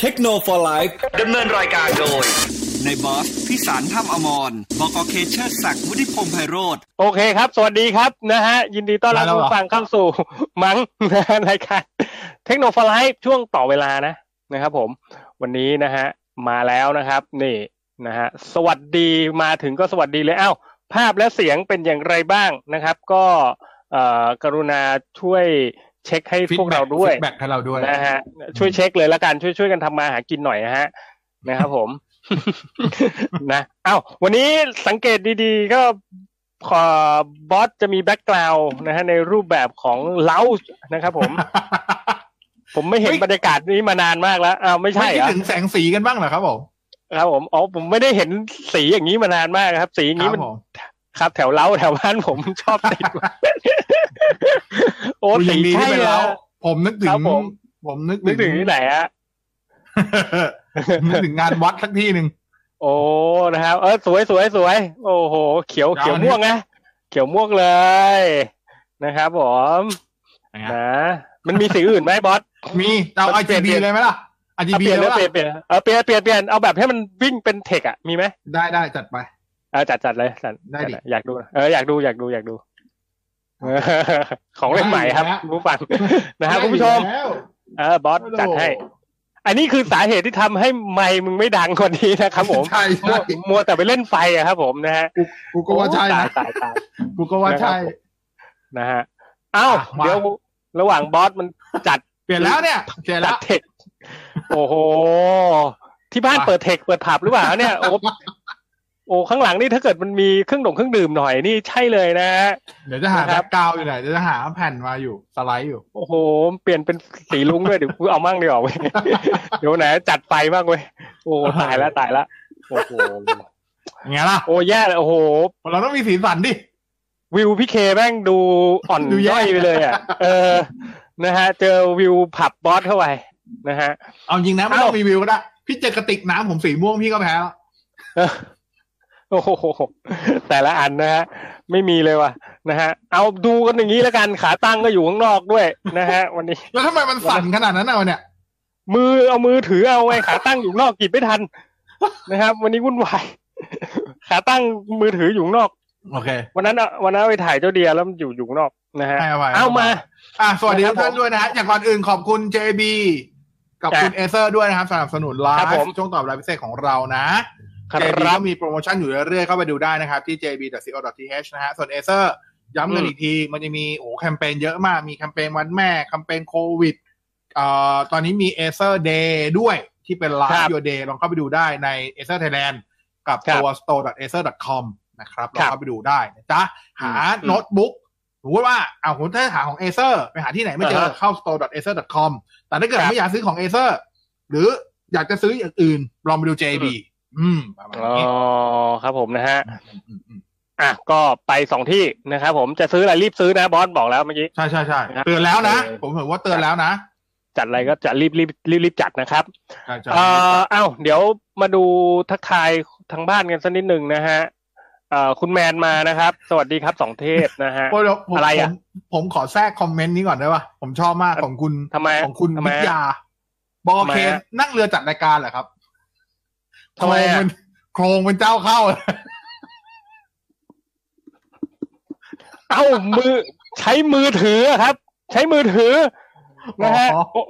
เทคโนโลยีดำเนินรายการโดยในบอสพิสารถ้ำอมรบกเคเชอร์ศักดิ์วุฒิพงษ์ไพโรธโอเคครับ สวัสดีครับนะฮะ ยินดีต้อนรับมาแล้วเหรอ ผู้ฟังเข้าสู่ มังนะฮะรายการเทคโนโลยีช่วงต่อเวลานะนะครับผม วันนี้นะฮะ มาแล้วนะครับ นี่นะฮะ สวัสดีมาถึงก็สวัสดีเลยอ้าวภาพและเสียงเป็นอย่างไรบ้างนะครับ ก็เอ่อกรุณาช่วย เช็คให้พวกเราด้วยแบ็กให้เราด้วยนะฮะช่วยเช็คเลยละกันช่วยช่วยกันทำมาหากินหน่อยนะฮะนะครับผมนะเอ้าวันนี้สังเกตดีๆ ก็ขอบอสจะมี background นะฮะในรูปแบบของเล้านะครับผม ผมไม่เห็นเฮ้ยบรรยากาศนี้มานานมากแล้วอ้าวไม่ไม่ใช่คิดเหรอถึงแสงสีกันบ้างเหรอครับผมครับผมอ๋อผมไม่ได้เห็นสีอย่างนี้มานานมากครับ สีอย่างคนี้รับมันผม ครับ แถวเล้าแถวบ้านผมชอบติดไว้โอ้คุณสียังดีใช่ที่เป็นแล้เราวผมนึกถึครังบผมผมนึกนึกถึงที่ไหนฮะนึกถึงงานวัดสักที่หนึ่งโอ้นะครับ เออสวยสวยสวยโอ้โห เขียวยาวเขียวนี่ม่วงนะเขียวม่วงเลยนะครับผมนะมันมีสีอื่นไหมบอสมีเอามันเปลี่ยน RGB เปลี่ยนเลยไหมล่ะเอา RGB เปลี่ยนเลแล้ยวปะเปลี่ยนเปลี่ยนเออเปลี่ยนเปลี่ยนเปลี่ยนเอาแบบให้มันวิ่งเป็นเทคอะมีไหมได้ได้จัดไป เออจัดจัดเลยจัดได้ดิจัอยากดู เอออยากดูอยากดูอยากดูเออของเล่นใหม่ครับได้อยู่แล้วผู้ฟังนะฮะคุณผู้ชมได้อยู่แล้วเออบอสจัดให้ อันนี้คือสาเหตุที่ทำให้ไมค์มึงไม่ดังกว่านี้นะครับ ผมใช่มัวใช่มัวแต่ไปเล่นไฟอะครับ ผมนะฮะกูกูก็ว่าใช่โอ้นะตายตายตายกูก็ว่าใช่นะฮะเอ้าอะมาเดี๋ยวระหว่างบอสมันจัดเปลี่ยนแล้วเนี่ยเปลี่ยนจัแล้ดวเทคโอ้โหที่บ้านมาเปิดเธคเปิดผับหรือเปล่าเนี่ยโอ้ โอ้ข้างหลังนี่ถ้าเกิดมันมีเครื่องดงเครื่องดื่มหน่อยนี่ใช่เลยนะฮะเดี๋ยวจะหานะคแบ็รับ background อยู่ไหนเดี๋ยวจะหาแผ่นมาอยู่สไลด์อยู่ โอ้โห เปลี่ยนเป็นสีลุงด้วยเดี๋ยวกูเอามั่งดีกว่าเว้ยเดี๋ยวไหนจัดไฟบ้างเว้ยโอ้ตายแล้วตายแล้วโอ้โหไงล่ะโอ้แย่เลยโอ้โหเราต้องมีสีสันดิวิวพี่เคแม่งดูอ่อนดูแย่ด้อยไปเลยอะเออนะฮะ เจอวิวผับบอสเข้าไปนะฮะเอาจริงนะไม่ต้องมีวิวก็ได้พี่เจอกระติกน้ำผมสีม่วงพี่ก็แพ้แล้วเออ โอ้โหแต่ละอันนะฮะไม่มีเลยว่ะนะฮะ เอาดูกันอย่างนี้แล้วกันขาตั้งก็อยู่ข้างนอกด้วยนะฮะ วันนี้ แล้วทำไมมันสั่นขนาดนั้นน่ะวันเนี่ย มือเอามือถือเอาไว้ขาตั้งอยู่ข้างนอกกิบไม่ทันนะครับ วันนี้วุ่นวายขาตั้งมือถืออยู่ข้างนอก โอเค วันนั้นอะวันนั้นไปถ่ายเจ้าเดียแล้วมันอยู่อยู่ข้างนอกนะฮะให้อภัยเอามา อะสวัสดีนะครับทุกท่านด้วยนะฮะอย่างก่อนอื่นขอบคุณ JB กับคุณ Acer ด้วยนะครับสนับสนุนไลครับผมช่วงต่อเวลาพิเศษของเรานะครั JB บก็มีโปรโมชั่นอยู่เรื่อยๆเข้าไปดูได้นะครับ ที่ jb.co.th นะฮะส่วน Acer ย้ำกันอืมอีกที มันจะมีโอ้โหแคมเปญเยอะมาก มีแคมเปญวันแม่แคมเปญโควิดเอ่อตอนนี้มี Acer Day ด้วยที่เป็นครั Live บ Your Day ลองเข้าไปดูได้ใน Acer Thailand กับครับตัว store.acer.com นะครับลอครังบเข้าไปดูได้นะจ๊ะ หาอืมโน้ตบุ๊กสมมติว่าเอาคุณถ้าหาของ Acer ไปหาที่ไหนไม่เจออ่าฮะเข้า store.acer.com แต่ถ้าเกิดครับไม่อยากซื้อของ Acer หรืออยากจะซื้ออย่างอื่นลองไปดู JB อืมประมาณอ๋อนี้ครับผมนะฮะอืมอืมอืมอะก็ไปสองที่นะครับผมจะซื้ออะไรรีบซื้อนะบอสบอกแล้วเมื่อกี้ ใช่ใช่ใช่ครับเตือนแล้วนะเออผมถือว่าเตือนแล้วนะจัดอะไรก็จะรีบรีบรีบรีบจัดนะครับ ใช่ใช่เอ่อเอ้าเดี๋ยวมาดูทักทายทางบ้านกันสักนิดหนึ่งนะฮะเอ่อคุณแมนมานะครับ สวัสดีครับสองเทพนะฮะ โอ้ยเดี๋ยวผมอะไรอะผมผมขอแทรกคอมเมนต์นี้ก่อนได้ป่ะผมชอบมากของคุณทำไมของคุณทำไมวิทยาบอกโอเคทำไมฮะ นั่งเรือจัดรายการเหรอครับทำไมอะ โครงเป็นโครงเป็นเจ้าเข้าเอ้ามือใช้มือถือครับ ใช้มือถือนะฮะอ๋อโอ้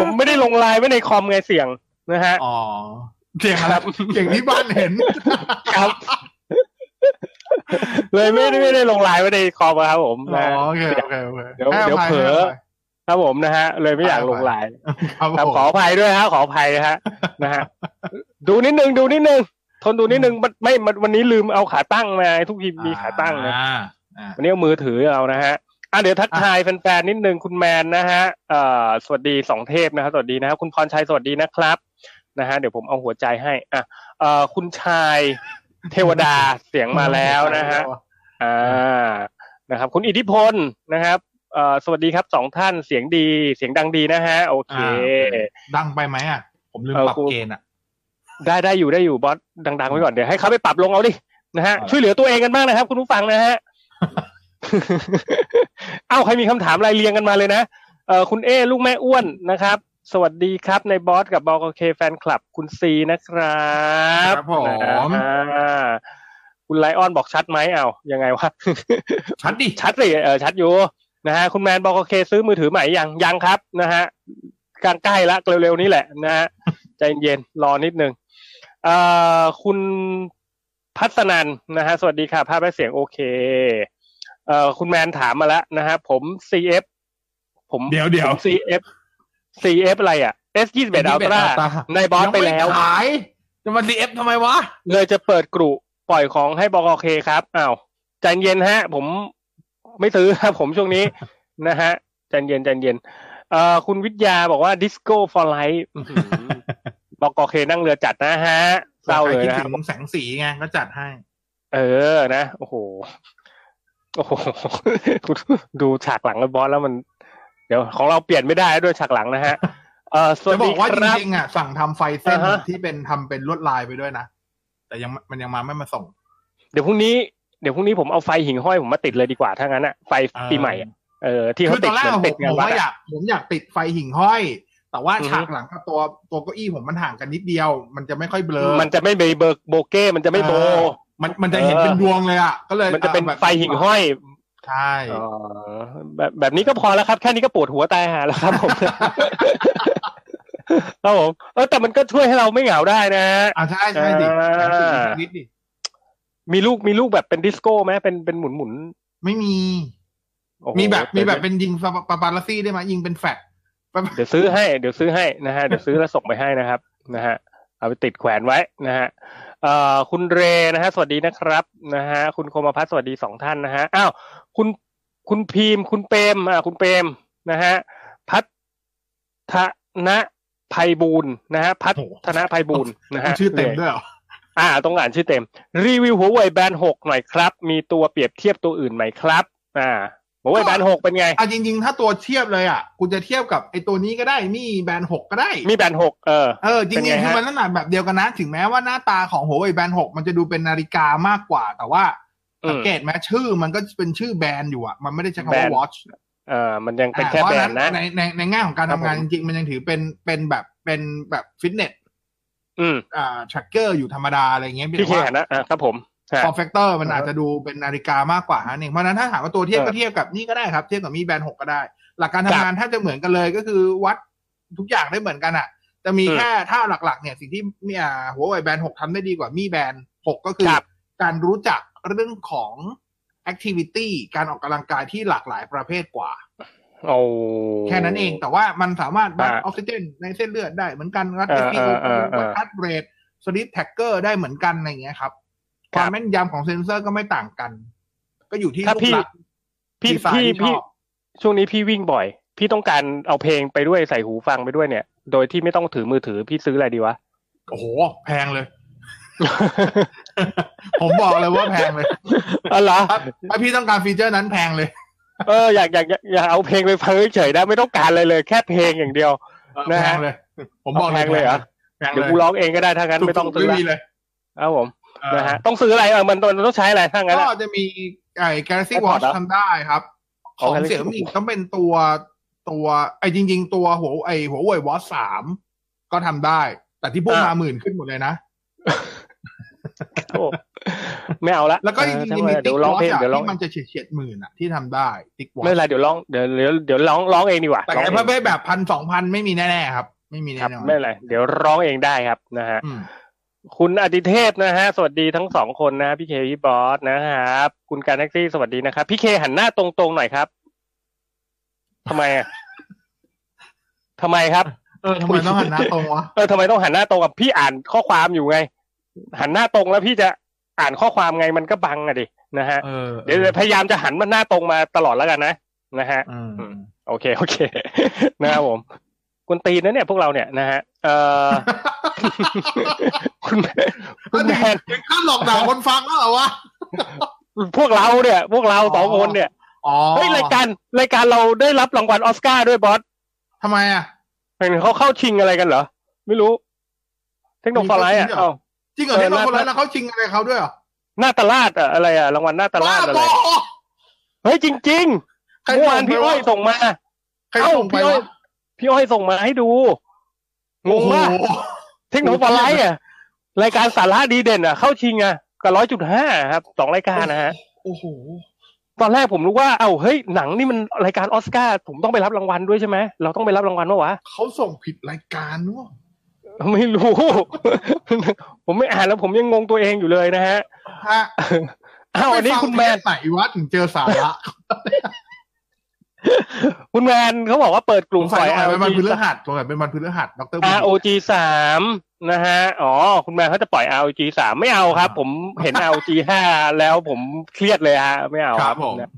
ผมไม่ได้ลงไลน์ไว้ในคอมไงเสียงนะฮะอ๋อเสียงอะไรเสียงที่บ้านเห็นครับ เลยไม่ได้ไม่ได้ลงไลน์ไว้ในคอมอะครับผมอ๋อนะโอเคโอเคโอเคเดี๋ยวให้เดี๋ยวภัเผลอให้ภัยครับผมนะฮะ เลยไม่อยากลงไลน์ครับครับผมขออภัยด้วยฮะขออภัยฮะนะฮะ ดูนิดนึงดูนิดนึงทนดูนิดนึงมันไม่มันวันนี้ลืมเอาขาตั้งมาทุกทีมีขาตั้งนะอ่าอ่าวันนี้เอามือถือเอานะฮะอะเดี๋ยวทักทายแฟนๆนิดนึงคุณแมนนะฮะเอ่อสวัสดีสองเทพนะครับสวัสดีนะครับคุณพรชัยสวัสดีนะครับนะฮะเดี๋ยวผมเอาหัวใจให้อะเอ่อคุณชายเทวดาเสียงมาแล้วนะฮะอ่านะครับ คุณอิทธิพลนะครับเอ่อสวัสดีครับสองท่านเสียงดีเสียงดังดีนะฮะ โอเคอ่าดังไปไหมอะ ผมลืมเออปรับครูเกณฑ์อะ ได้ได้อยู่ได้อยู่บอสดังๆไว้ก่อนเดี๋ยวให้เขาไปปรับลงเอาดินะฮะอ่าช่วยเหลือตัวเองกันบ้างนะครับ คุณผู้ฟังนะฮะเอ้าใครมีคำถามอะไรเรียงกันมาเลยนะเอ่อคุณเอลูกแม่อ้วนนะครับ สวัสดีครับในบอสกับบอเคแฟนคลับ คุณซีนะครับครับผมอ่าคุณไลออนบอกชัดไหมเอายังไงวะชัดดิชัดสิเออชัดอยู่นะฮะคุณแมนบอกโอเคซื้อมือถือใหม่ยังยังครับนะฮะกลางใกล้ละเร็วๆนี้แหละนะฮะใจเย็นรอนิดนึงเอ่อ คุณพัฒนันนะฮะสวัสดีค่ะ ภาพและเสียงโอเคเอ่อคุณแมนถามมาแล้วนะฮะผม CF ผมเดี๋ยวเดี๋ยวผม CF CF อะไรอะ S 2 1 Ultra ในบอสไปแล้วยังม่ขายจะมา CF ทำไมวะ เลยจะเปิดกรุปล่อยของให้บอกโอเคครับอ้าวใจเย็นฮะ ผมไม่ซื้อครับผมช่วงนี้นะฮะใจเย็นใจเย็นเอ่อคุณวิทยาบอกว่า Disco For Life บอกโอเคนั่งเรือจัดนะฮะเศร้าเลยคิดนะครับถึงแสงสีไงก็จัดให้ เออนะโอ้โหโอ้โหคุณดูฉากหลังแล้วบอสแล้วมัน เดี๋ยวของเราเปลี่ยนไม่ได้ด้วยฉากหลังนะฮะเออสวัจะบอกว่าจริงๆอะสั่งทำไฟเส้นอ่าฮะที่เป็นทำเป็นลวดลายไปด้วยนะแต่ยังมันยังมาไม่มาส่ง เดี๋ยวพรุ่งนี้เดี๋ยวพรุ่งนี้ผมเอาไฟหิ่งห้อยผมมาติดเลยดีกว่าถ้างั้นอะไฟปีใหม่อะเออที่คืเขาอตติอดนแรกเหมือนผติดมงาผนมวัดว่าออะยากผมอยากติดไฟหิ่งห้อย แต่ว่าอือฮึฉากหลังกับตัวตัวเก้าอี้ผมมันห่างกันนิดเดียว มันจะไม่ค่อยเบลอ มันจะไม่เบเบอร์โบเก้ มันจะไม่โบเออมันมันจะเห็นเออเป็นดวงเลยอะ ก็เลยมันจะเป็นอาแบบไฟหิ่งห้อยใช่อ๋อแบบแบบนี้ก็พอแล้วครับ แค่นี้ก็ปวดหัวตายหาแล้วครับผมครับผมเออแต่มันก็ช่วยให้เราไม่เหงาได้นะฮะอ่าใช่ใช่ดิอ่าแสงสีนิดดิมีลูกมีลูกแบบเป็นดิสโก้ไหมเป็นเป็นหมุนหมุนไม่มีๆโอ้โหมีแบบมีแบบเป็นยิงปาปาปาลาซี่ได้ไหมยิงเป็นแฟลช เดี๋ยวซื้อให้ เดี๋ยวซื้อให้นะฮะ เดี๋ยวซื้อแล้วส่งไปให้นะครับ นะฮะ เอาไปติดแขวนไว้นะฮะเอ่อคุณเรนะฮะ สวัสดีนะครับ นะฮะ คุณโคมพัฒน์สวัสดีสองท่านนะฮะ อ้าว คุณ คุณพีม คุณเปรมอ่าคุณเปรมนะฮะ พัฒนะภัยบูลย์นะฮะ พัฒนะภัยบูลย์นะฮะ ชื่อเต็มด้วยเหรออ่า ต้องอ่านชื่อเต็ม รีวิวหัวเว่ยแบนหกหน่อยครับ มีตัวเปรียบเทียบตัวอื่นไหมครับ อ่า หัวเว่ยแบนหกเป็นไงอะจริง ๆ ถ้าตัวเทียบเลยอะคุณจะเทียบกับไอ้ตัวนี้ก็ได้มีแบรนด์หกก็ได้ มีแบนหกเออเออจเป็นริไงงๆฮะคือมันลักษณะแบบเดียวกันนะ ถึงแม้ว่าหน้าตาของหัวเว่ยแบรนด์หกมันจะดูเป็นนาฬิกามากกว่า แต่ว่าอืมสังเกตไหมชื่อมันก็เป็นชื่อ band อยู่อะมันไม่ได้ใช้คำว่า band watch เออมันยังเป็นอ่าแค่ band นะเพราะฉะนนั้นในในในแง่ของการทำงานครัทำบผมจริงๆ มันยังถือเป็นเป็นแบบเป็นแบบฟิตเนสอืมอ่า tracker อยู่ธรรมดาอะไรเงี้ยพี่เคว่าหันนะอ่าครับผมฮะ form factor มันเออออาจจะดูเป็นนาฬิกามากกว่านั่นเองเพราะฉะนั้นถ้าถามว่าตัวเทียบเออก็เทียบกับนี่ก็ได้ครับ เทียบกับ Mi Band หกก็ได้ หลักการทำงานครัทำบแทบจะเหมือนกันเลยก็คือวัดทุกอย่างได้เหมือนกันอะ จะมีอืมแค่ถ้าหลักๆ เนี่ยสิ่งที่เนี่ยHuawei Band หกทำได้ดีกว่า Mi Band หกก็คือครับการรู้จักเรื่องของ activity การออกกำลังกายที่หลากหลายประเภทกว่าโอ้แค่นั้นเองแต่ว่ามันสามารถวัดอ่าออกซิเจนในเส้นเลือดได้เหมือนกันวัดเออ SpO2 เออเออเออวัด heart rate sleep tracker ได้เหมือนกันอะไรอย่างเงี้ยครับ ครับวามแม่นยำของเซนเซอร์ก็ไม่ต่างกัน ก็อยู่ที่ถ้ารูปพี่ลักษณ์พี่ดีไซน์พี่ที่ชอบพี่ช่วงนี้พี่วิ่งบ่อย พี่ต้องการเอาเพลงไปด้วยใส่หูฟังไปด้วยเนี่ย โดยที่ไม่ต้องถือมือถือพี่ซื้ออะไรดีวะโอ้โห แพงเลย ผมบอกเลยว่าแพงเลยอ๋อเหรอถ้าถ้าพี่ต้องการฟีเจอร์นั้นแพงเลย เอออยากอยากอยากอยากเอาเพลงไปฟังเฉยๆนะไม่ต้องการอะไรเลย แค่เพลงอย่างเดียวนะแพฮะงเลยผมบอกแพงเลยเหรอแพงเลเดี๋ยวยกูร้องเองก็ได้ถ้างั้นไม่ต้องซื้อไม่ละมีเลยครับผมเออ นะฮะต้องซื้ออะไรเออมันมันต้องใช้อะไรถ้างั้นก็อะจะมีไอ้ Galaxy iPod Watch เหรอทำได้ครับ ขอ๋ออง Galaxy เสี่ยมี่ต้องเป็นตัวตัวไอ้จริง ๆ ตัวหัวไอ้หัวเว่ยวอชสามก็ทำได้ แต่ที่พูดมาหมื่นขึ้นหมดเลยนะโอ้ไม่เอาละแล้วก็จเออริงช่างๆมีมันติ๊เดี๋กยวร้องวอชเพลงอะเดี๋ยวร้องที่มันจะเฉียดเฉียดหมื่นอะที่ทำได้ติ๊กวอชไม่เป็นไรเดี๋ยวร้องเดี๋ยวเดี๋ยวเดี๋ยวร้องร้องเองดีกว่าแต่ร้องไอ้เองประเภทแบบพันสองพันไม่มีแน่ๆครับ ไม่มีคแน่รับนอนไม่เป็นไรเดี๋ยวร้องเองได้ครับนะฮะอืม คุณอดิเทพนะฮะ สวัสดีทั้งสองคนนะฮะพี่เคพี่บอสนะครับ คุณการแท็กซี่สวัสดีนะครับ พี่เคหันหน้าตรงๆหน่อยครับทำไมอะทำไมครับ เออทำไมต้องหันหน้าตรงวะเออทำไมต้องหันหน้าตรงกับพี่อ่านข้อความอยู่ไง หันหน้าตรงแล้วพี่จะอ่านข้อความไงมันก็บังอะดินะฮะเออเดี๋ยวพยายามจะหันมันหน้าตรงมาตลอดแล้วกันนะนะฮะอืมอืมโอเคโอเคนะครับผม คุณตีนนะเนี่ยพวกเราเนี่ยนะฮะเออ คุณคุณแมนถึงขั้นหลอกด่าคนฟังแล้วเหรอวะพวกเราเนี่ย พวกเราสองคนเนี่ยอ๋อเฮ้ยรายการรายการเราได้รับรางวัลออสการ์ด้วยบอสทำไมอะเห็นเขาเข้าชิงอะไรกันเหรอ ไม่รู้ เทคโนโลยีอะไรอะมีเข้าชิงด้วยเหรอเอ้าจริงเหรอเออที่เราคนน่านั้นนะเขาชิงอะไรเขาด้วยเหรอหน้าตลาดอะอะไรอะรางวัลหน้าตลาดอะไรบ้าบอเฮ้ยจริงใครๆเมื่อวานส่งไปพี่อ้อยวะส่งมาใครเอ้าส่งไปพี่อ้อยวะพี่อ้อยส่งมาให้ดูงงว่าโอ้โห เทคโนโลยีอะรายการสาระดีเด่นอะ เข้าชิงอะกับร้อยจุดห้าครับสองรายการนะฮะโอ้โหตอนแรกผมรู้ว่า เอ้าเฮ้ยหนังนี่มันรายการออสการ์ผมต้องไปรับรางวัลด้วยใช่ไหมเราต้องไปรับรางวัลปะวะเขาส่งผิดรายการเนอะไม่รู้ ผมไม่อ่านแล้วผมยังงงตัวเองอยู่เลยนะฮะฮะอ้าวอันนี้คุณแมนไหนวะถึงเจอสาระ คุณแมนเขาบอกว่าเปิดกลุ่มสงสัปล่อยยเป็นวันพฤ ROG หัสสงสัยเป็นวันพฤหัสดร ROG สามนะฮะ อ๋อ คุณแมนเขาจะปล่อย ROG สามไม่เอาครับ ผมเห็น ROG ห้าแล้วผมเครียดเลยฮะ ไม่เอาคครัรับบผมนะ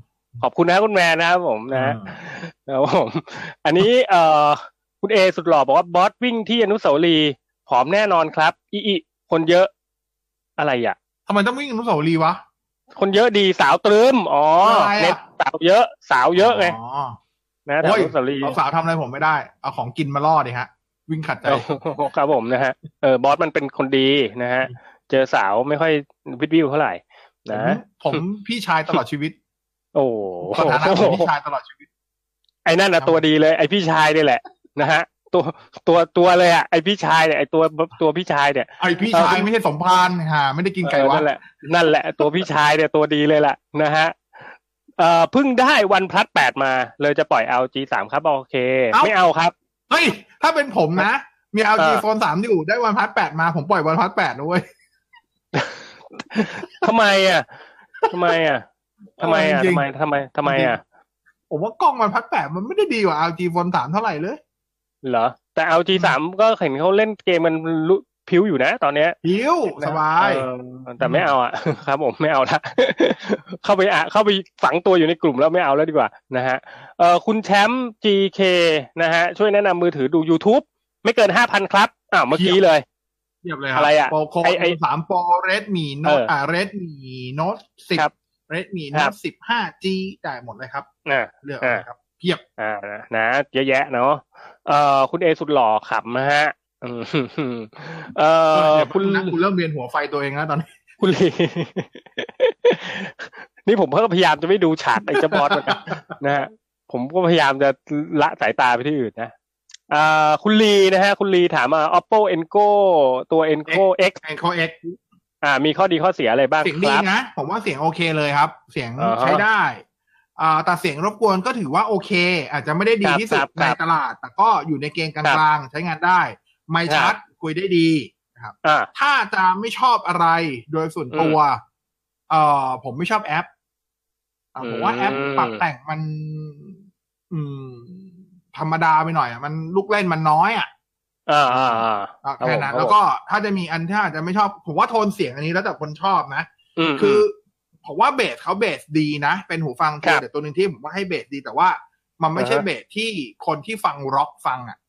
ขอบคุณนะคุณแมนนะครับผมนะครับผม อันนี้เอ่อคุณเอสุดหล่อบอกว่าบอสวิ่งที่อนุสาวรีย์ผอมแน่นอนครับ อีอีคนเยอะอะไรอะทำไมต้องวิ่งอนุสาวรีย์วะ คนเยอะดีสาวตรึมอ๋ออะไรอะเน็ต สาวเยอะสาวเยอะไงอ๋อนะแถวโอ้ยอนุสาวรีย์สาวๆทำอะไรผมไม่ได้ เอาของกินมาล่อดิฮะ วิ่งขัดใจโอ้โหครับผมนะฮะเออบอสมันเป็นคนดีนะฮะ เจอสาวไม่ค่อยวิดวิวเท่าไหร่นะผมพี่ชายตลอดชีวิต โอ้สถานะของพี่ชายตลอดชีวิต ไอ้นั่นน่ะตัวดีเลย ไอ้พี่ชายนี่แหละนะฮะตัวตัวตัวเลยอะไอ้พี่ชายเนี่ยไอ้ตัวตัวพี่ชายเนี่ยไอพี่ชายไม่ใช่สมพานฮะไม่ได้กินไก่เออวัดนั่นแหละนั่นแหละตัวพี่ชายเนี่ยตัวดีเลยแหละนะฮะ เอ่อเพิ่งได้วันพลัดแปดมา เลยจะปล่อย LG สามครับโอเค ไม่เอาครับเฮ้ยถ้าเป็นผมนะ มี LG เออโฟนสามอยู่ได้วันพัดแปดมา ผมปล่อยวันพัดแปดนะเว้ยทำไมอะทำไมอะทำไมอะจริทำงไมทำไมทำไมอะผมว่ากล้องวันพัดแปดมันไม่ได้ดีกว่า LG โฟนสามเท่าไหร่เลย เหรอ แต่ LG สามก็เห็นเขาเล่นเกมมันลุ พิวอยู่นะ ตอนเนี้ยหิวสบายเออแต่ไม่เอาอะครับ ผมไม่เอาละเข้าไปอะเข้าไปฝังตัวอยู่ในกลุ่มแล้วไม่เอาแล้วดีกว่านะฮะเอ่อคุณแชมป์ GK นะฮะช่วยแนะนำมือถือดู YouTube ไม่เกินห้าพันครับอ้าวเมื่อกี้เลยเทียบเลยครัอะไรอะโปรโคไอ้ไอ้สามโปรเรดมีโน้ตเอออ่อ่าเรดมีโน้ตสิบครับเรดมีคโน้รัตบสิบห้า G ได้หมดเลยครับอ่าเลือกเอาเลยครับเพียบอ่านะเยอะแยะเนาะเอ่อคุณเอสุดหล่อขับนะฮะอืม เอ่อเดี๋ยวคุณนะคุณเริ่มเวียนหัวไฟตัวเองแล้วตอนนี้คุณลีนี่ผมก็พยายามจะไม่ดูฉากไอ้เจ้าบอสเหมือนกันนะฮะผมก็พยายามจะละสายตาไปที่อื่นนะอ่าคุณลีนะฮะ คุณลีถามมา oppo enco ตัว enco x แอนโคเอ็กอ่า มีข้อดีข้อเสียอะไรบ้างเสียงคดีรับนะ ผมว่าเสียงโอเคเลยครับ เสียงอ่าฮะใช้ได้อ่าแต่เสียงรบกวนก็ถือว่าโอเค อาจจะไม่ได้ดีครับที่สุครัดบในครับตลาด แต่ก็อยู่ในเกณฑ์กลางๆใช้งานได้ ไม่ครัชับดคุยได้ดีอ่าถ้าจะไม่ชอบอะไรโดยส่วนตัว เอ่อผมไม่ชอบแอปอะผมว่าแอปอืมปรับแต่งมัน อืม ธรรมดาไปหน่อยอะมันลูกเล่นมันน้อยอะอ่าอ่าอ่าอะครับแค่นั้นผมแล้วก็ถ้าจะมีอันที่อาจจะไม่ชอบ ผมว่าโทนเสียงอันนี้แล้วแต่คนชอบนะอืมคือผมว่าเบสเขาเบสดีนะ เป็นหูฟังครับแต่ตัวหนึ่งที่ผมว่าให้เบสดีแต่ว่า มันไม่ใช่อ่าฮะเบสที่คนที่ฟังร็อกฟังอะอื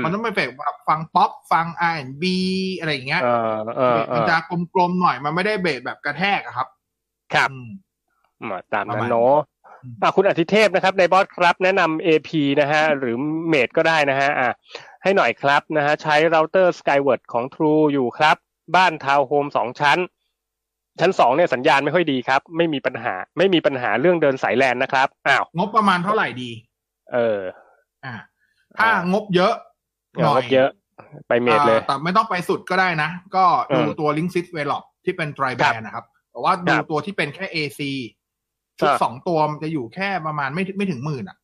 มมันต้องเป็นเบสแบบฟังป๊อปฟัง R&B อะไรอย่างเงี้ยเออเออเบสมันเออจะกลมๆหน่อยมันไม่ได้เบสแบบกระแทกอะครับ ครับอืมมาตามประมาณนั้นเนาะอืมอะคุณอาทิเทพนะครับในบอสครับแนะนำ AP นะฮะหรือ mesh ก็ได้นะฮะอะให้หน่อยครับนะฮะใช้เราเตอร์ Skyward ของ True อยู่ครับ บ้านทาวน์โฮมสองชั้น ชั้นสองเนี่ยสัญญาณไม่ค่อยดีครับ ไม่มีปัญหา ไม่มีปัญหาเรื่องเดินสายแลนนะครับอ้าวงบประมาณเท่าไหร่ดี เออ อ่า ถ้างบเยอะ เดี๋ยวงบเยอะไปเมดเลยอ่าแต่ไม่ต้องไปสุดก็ได้นะ ก็ดูเออตัว Link Sys v e l o p ที่เป็น Dry ครับ Band นะครับ แต่ว่าคดูรับตัวที่เป็นแค่ AC ชุดอ่าสองตัวมันจะอยู่แค่ประมาณไม่ถึงไม่ถึงหมื่นอะ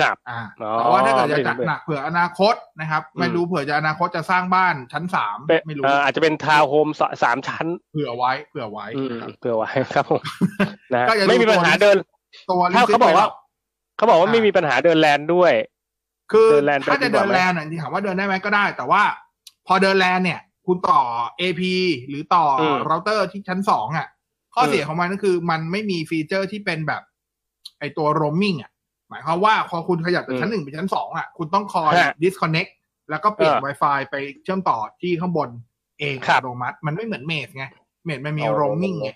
ครับอ่าอ๋อแต่ว่าถ้าเกิดจะไม่ถึจัดงหมื่นหนักเเผื่ออนาคตนะครับอืมไม่รู้เผื่อจะอนาคตจะสร้างบ้านชั้นสามเป็นไม่รู้เอ่ออาจจะเป็นทาวน์โฮมสามชั้น เผื่อไว้ เผื่อไว้อืมนะครับเผื่อไว้ครับผมนะก็อย่าดูไม่มีปัญหาตัวเดินตัวถ้า Linksys เขาบอกว่า Velop เขาบอกว่าอ่าไม่มีปัญหาเดินแลนด้วย คือเดินแลนด์ถ้าไปดีจะเดินไหมแลนด์อะจริงๆถามว่าเดินได้ไหมก็ได้ แต่ว่าพอเดินแลนด์เนี่ย คุณต่อ AP หรือต่อเราเตอร์อืมที่ชั้นสองอะ อืมข้อเสียของมันก็คือมันไม่มีฟีเจอร์ที่เป็นแบบ ไอตัว roaming อะ หมายความว่าพอคุณขยับจากชั้นหนึ่งไปชั้นสองอะ คุณต้องคอยฮะ disconnect แล้วก็เปลี่ยนเออ Wi-Fi ไปเชื่อมต่อที่ข้างบนเองครับอัตโนมัติมันไม่เหมือน mesh ไง mesh มันมีอ๋อ roaming ไง